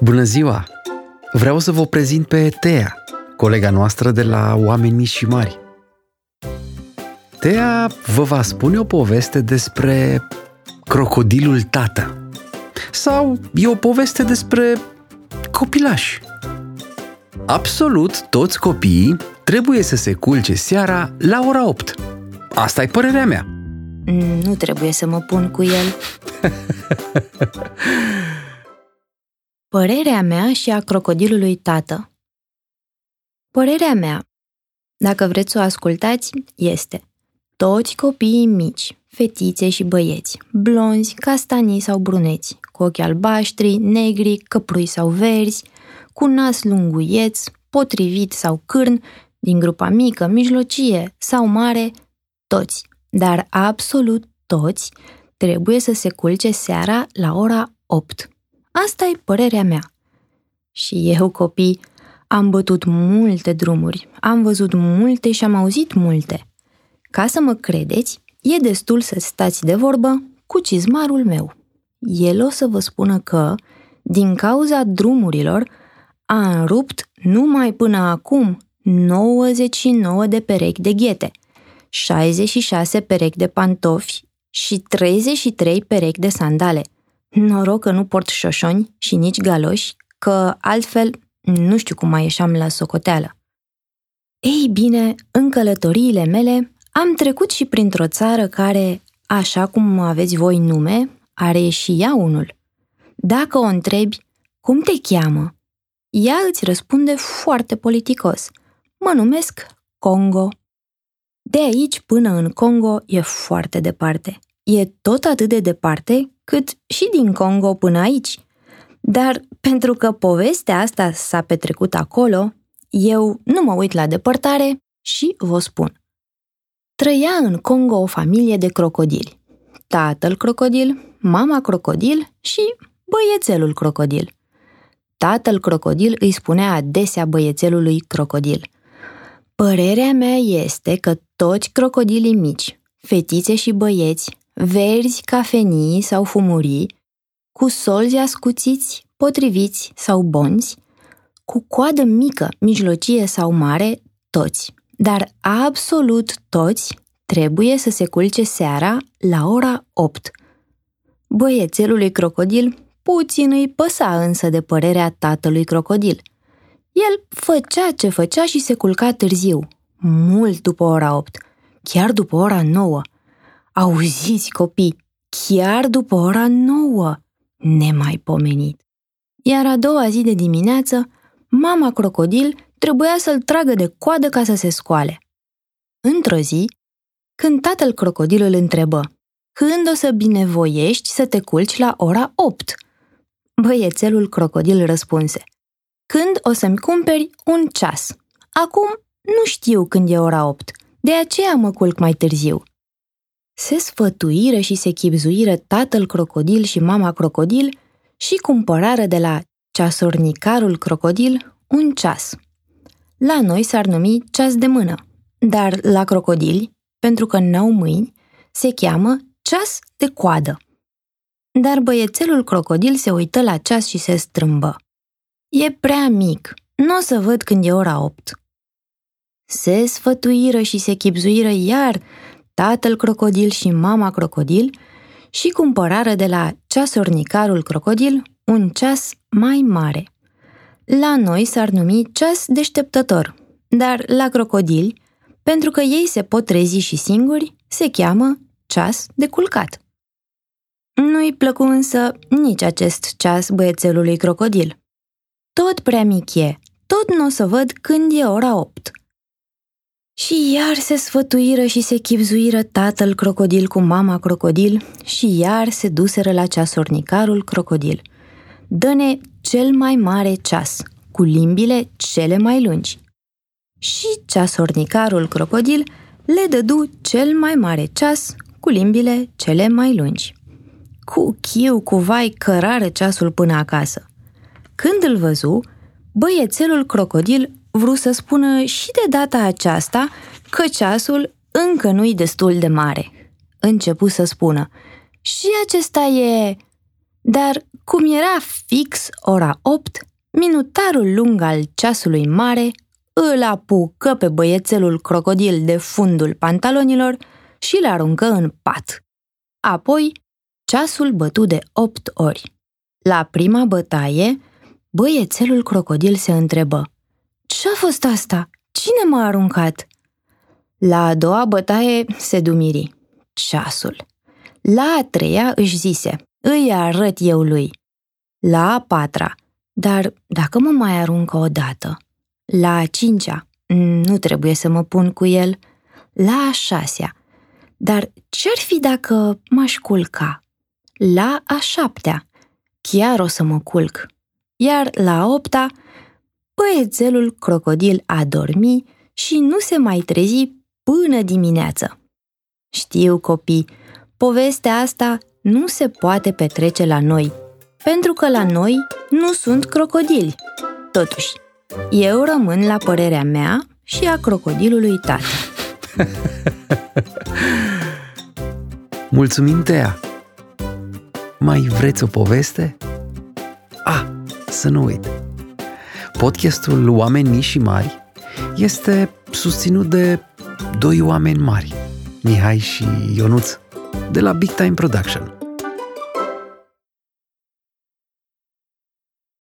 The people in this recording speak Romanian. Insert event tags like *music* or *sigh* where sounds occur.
Bună ziua! Vreau să vă prezint pe Tea, colega noastră de la Oameni Mici și Mari. Tea vă va spune o poveste despre crocodilul tată. Sau e o poveste despre copilași. Absolut toți copiii trebuie să se culce seara la ora 8. Asta e părerea mea. Nu trebuie să mă pun cu el. *laughs* Părerea mea și a crocodilului tată. Părerea mea, dacă vreți să o ascultați, este toți copiii mici, fetițe și băieți, blonzi, castanii sau bruneți, cu ochi albaștri, negri, căprui sau verzi, cu nas lunguieț, potrivit sau cârn, din grupa mică, mijlocie sau mare, toți, dar absolut toți, trebuie să se culce seara la ora 8. Asta e părerea mea. Și eu, copii, am bătut multe drumuri, am văzut multe și am auzit multe. Ca să mă credeți, e destul să stați de vorbă cu cizmarul meu. El o să vă spună că, din cauza drumurilor, a înrupt numai până acum 99 de perechi de ghete, 66 perechi de pantofi și 33 perechi de sandale. Noroc că nu port șoșoni și nici galoși, că altfel nu știu cum mai ieșeam la socoteală. Ei bine, în călătoriile mele am trecut și printr-o țară care, așa cum aveți voi nume, are și ea unul. Dacă o întrebi, cum te cheamă? Ea îți răspunde foarte politicos. Mă numesc Congo. De aici până în Congo e foarte departe. E tot atât de departe cât și din Congo până aici. Dar pentru că povestea asta s-a petrecut acolo, eu nu mă uit la depărtare și vă spun. Trăia în Congo o familie de crocodili. Tatăl crocodil, mama crocodil și băiețelul crocodil. Tatăl crocodil îi spunea adesea băiețelului crocodil. Părerea mea este că toți crocodilii mici, fetițe și băieți, verzi, cafenii sau fumurii, cu solzi ascuțiți, potriviți sau bonzi, cu coadă mică, mijlocie sau mare, toți, dar absolut toți trebuie să se culce seara la ora 8. Băiețelului crocodil puțin îi păsa însă de părerea tatălui crocodil. El făcea ce făcea și se culca târziu, mult după ora 8, chiar după ora 9. Auziți, copii, chiar după ora 9! Nemaipomenit! Iar a doua zi de dimineață, mama crocodil trebuia să-l tragă de coadă ca să se scoale. Într-o zi, când tatăl crocodil îl întrebă, când o să binevoiești să te culci la ora 8? Băiețelul crocodil răspunse, când o să-mi cumperi un ceas. Acum nu știu când e ora 8, de aceea mă culc mai târziu. Se sfătuiră și se chipzuiră tatăl crocodil și mama crocodil și cumpărară de la ceasornicarul crocodil un ceas. La noi s-ar numi ceas de mână, dar la crocodili, pentru că n-au mâini, se cheamă ceas de coadă. Dar băiețelul crocodil se uită la ceas și se strâmbă. E prea mic, nu o să văd când e ora opt. Se sfătuiră și se chipzuiră iar tatăl crocodil și mama crocodil și cumpărară de la ceasornicarul crocodil un ceas mai mare. La noi s-ar numi ceas deșteptător, dar la crocodili, pentru că ei se pot trezi și singuri, se cheamă ceas de culcat. Nu-i plăcu însă nici acest ceas băiețelului crocodil. Tot prea mic e, tot nu o să văd când e ora opt. Și iar se sfătuiră și se chipzuiră tatăl crocodil cu mama crocodil și iar se duseră la ceasornicarul crocodil. Dă-ne cel mai mare ceas, cu limbile cele mai lungi. Și ceasornicarul crocodil le dădu cel mai mare ceas cu limbile cele mai lungi. Cu chiu, cu vai, cărară ceasul până acasă. Când îl văzu, băiețelul crocodil vru să spună și de data aceasta că ceasul încă nu-i destul de mare. Începu să spună, și acesta e... Dar cum era fix ora 8, minutarul lung al ceasului mare îl apucă pe băiețelul crocodil de fundul pantalonilor și l aruncă în pat. Apoi, ceasul bătu de opt ori. La prima bătaie, băiețelul crocodil se întrebă Ce-a fost asta? Cine m-a aruncat?" La a doua bătaie se dumiri. Ceasul. La a treia își zise, îi arăt eu lui. La a patra, dar dacă mă mai aruncă o dată. La a cincea, nu trebuie să mă pun cu el. La a șasea, dar ce-ar fi dacă m-aș culca? La a șaptea, chiar o să mă culc. Iar la a opta, băiețelul crocodil a dormit și nu se mai trezi până dimineață. Știu, copii, povestea asta nu se poate petrece la noi, pentru că la noi nu sunt crocodili. Totuși, eu rămân la părerea mea și a crocodilului tată. *laughs* Mulțumim, Tea! Mai vreți o poveste? Ah, să nu uit! Podcastul Oameni Mici și Mari este susținut de doi oameni mari, Mihai și Ionuț, de la Big Time Production –